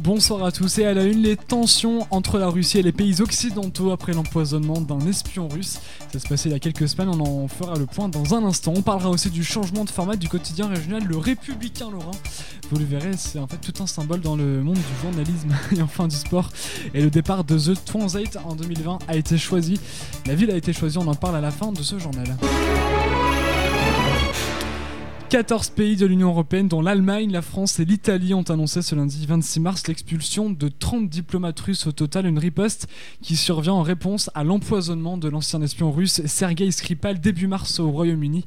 Bonsoir à tous et à la une, les tensions entre la Russie et les pays occidentaux après l'empoisonnement d'un espion russe. Ça se passait il y a quelques semaines, on en fera le point dans un instant. On parlera aussi du changement de format du quotidien régional Le Républicain Lorrain. Vous le verrez, c'est en fait tout un symbole dans le monde du journalisme et enfin du sport. Et le départ de The Translate en 2020 a été choisi. La ville a été choisie, on en parle à la fin de ce journal. 14 pays de l'Union Européenne, dont l'Allemagne, la France et l'Italie, ont annoncé ce lundi 26 mars l'expulsion de 30 diplomates russes au total, une riposte qui survient en réponse à l'empoisonnement de l'ancien espion russe Sergei Skripal début mars au Royaume-Uni.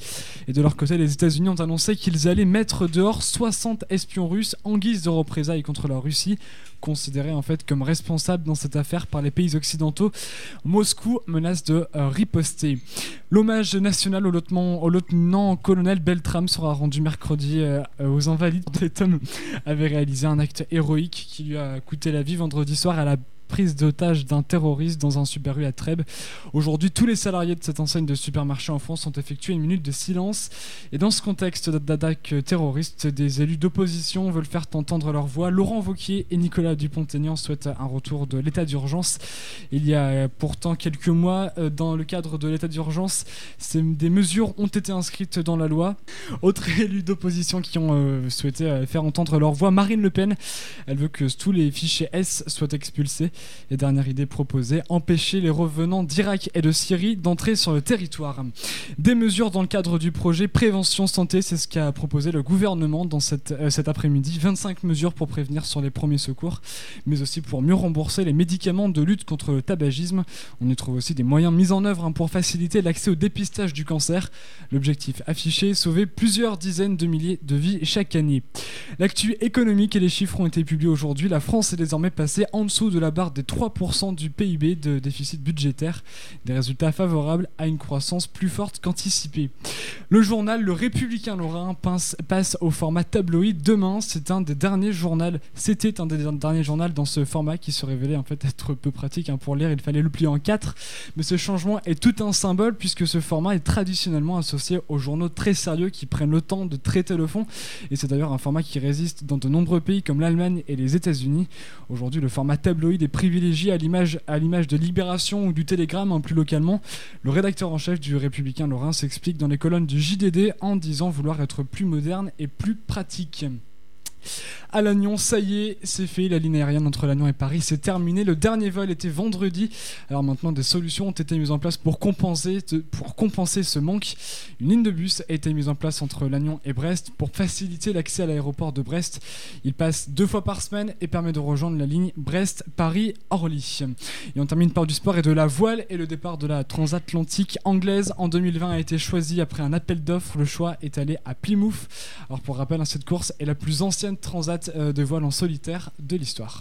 Et de leur côté, les États-Unis ont annoncé qu'ils allaient mettre dehors 60 espions russes en guise de représailles contre la Russie considérés en fait comme responsables dans cette affaire par les pays occidentaux. Moscou menace de euh, riposter. L'hommage national au lieutenant, au lieutenant-colonel Beltram sera rendu mercredi euh, aux Invalides. Homme avait réalisé un acte héroïque qui lui a coûté la vie vendredi soir à la prise d'otage d'un terroriste dans un Super U à Trèbes. Aujourd'hui, tous les salariés de cette enseigne de supermarché en France ont effectué une minute de silence. Et dans ce contexte d'attaque terroriste, des élus d'opposition veulent faire entendre leur voix. Laurent Vauquier et Nicolas Dupont-Aignan souhaitent un retour de l'état d'urgence. Il y a pourtant quelques mois, euh, dans le cadre de l'état d'urgence, des mesures ont été inscrites dans la loi. Autres élus d'opposition qui ont euh, souhaité euh, faire entendre leur voix, Marine Le Pen, elle veut que tous les fichiers S soient expulsés. Et dernière idée proposée, empêcher les revenants d'Irak et de Syrie d'entrer sur le territoire. Des mesures dans le cadre du projet Prévention Santé, c'est ce qu'a proposé le gouvernement dans euh, cet après-midi. 25 mesures pour prévenir sur les premiers secours, mais aussi pour mieux rembourser les médicaments de lutte contre le tabagisme. On y trouve aussi des moyens mis en œuvre hein, pour faciliter l'accès au dépistage du cancer. L'objectif affiché, sauver plusieurs dizaines de milliers de vies chaque année. L'actu économique et les chiffres ont été publiés aujourd'hui. La France est désormais passée en dessous de la barre des 3% du PIB de déficit budgétaire, des résultats favorables à une croissance plus forte qu'anticipée. Le journal Le Républicain Lorrain passe au format tabloïd demain. C'est un des derniers journaux, c'était un des derniers journaux dans ce format qui se révélait en fait être peu pratique hein, pour lire. Il fallait le plier en quatre, mais ce changement est tout un symbole puisque ce format est traditionnellement associé aux journaux très sérieux qui prennent le temps de traiter le fond. Et c'est d'ailleurs un format qui résiste dans de nombreux pays comme l'Allemagne et les États-Unis. Aujourd'hui, le format tabloïd est privilégié à l'image, de Libération ou du Télégramme, hein, plus localement. Le rédacteur en chef du Républicain Lorrain s'explique dans les colonnes du JDD en disant vouloir être plus moderne et plus pratique. À Lannion, ça y est, c'est fait. La ligne aérienne entre Lannion et Paris, c'est terminé. Le dernier vol était vendredi. Alors maintenant, des solutions ont été mises en place pour compenser, pour compenser ce manque. Une ligne de bus a été mise en place entre Lannion et Brest pour faciliter l'accès à l'aéroport de Brest. Il passe deux fois par semaine et permet de rejoindre la ligne Brest-Paris-Orly. Et on termine par du sport et de la voile et le départ de la transatlantique anglaise en 2020 a été choisi après un appel d'offres. Le choix est allé à Plymouth. Alors pour rappel, hein, cette course est la plus ancienne transat euh, de voile en solitaire de l'histoire.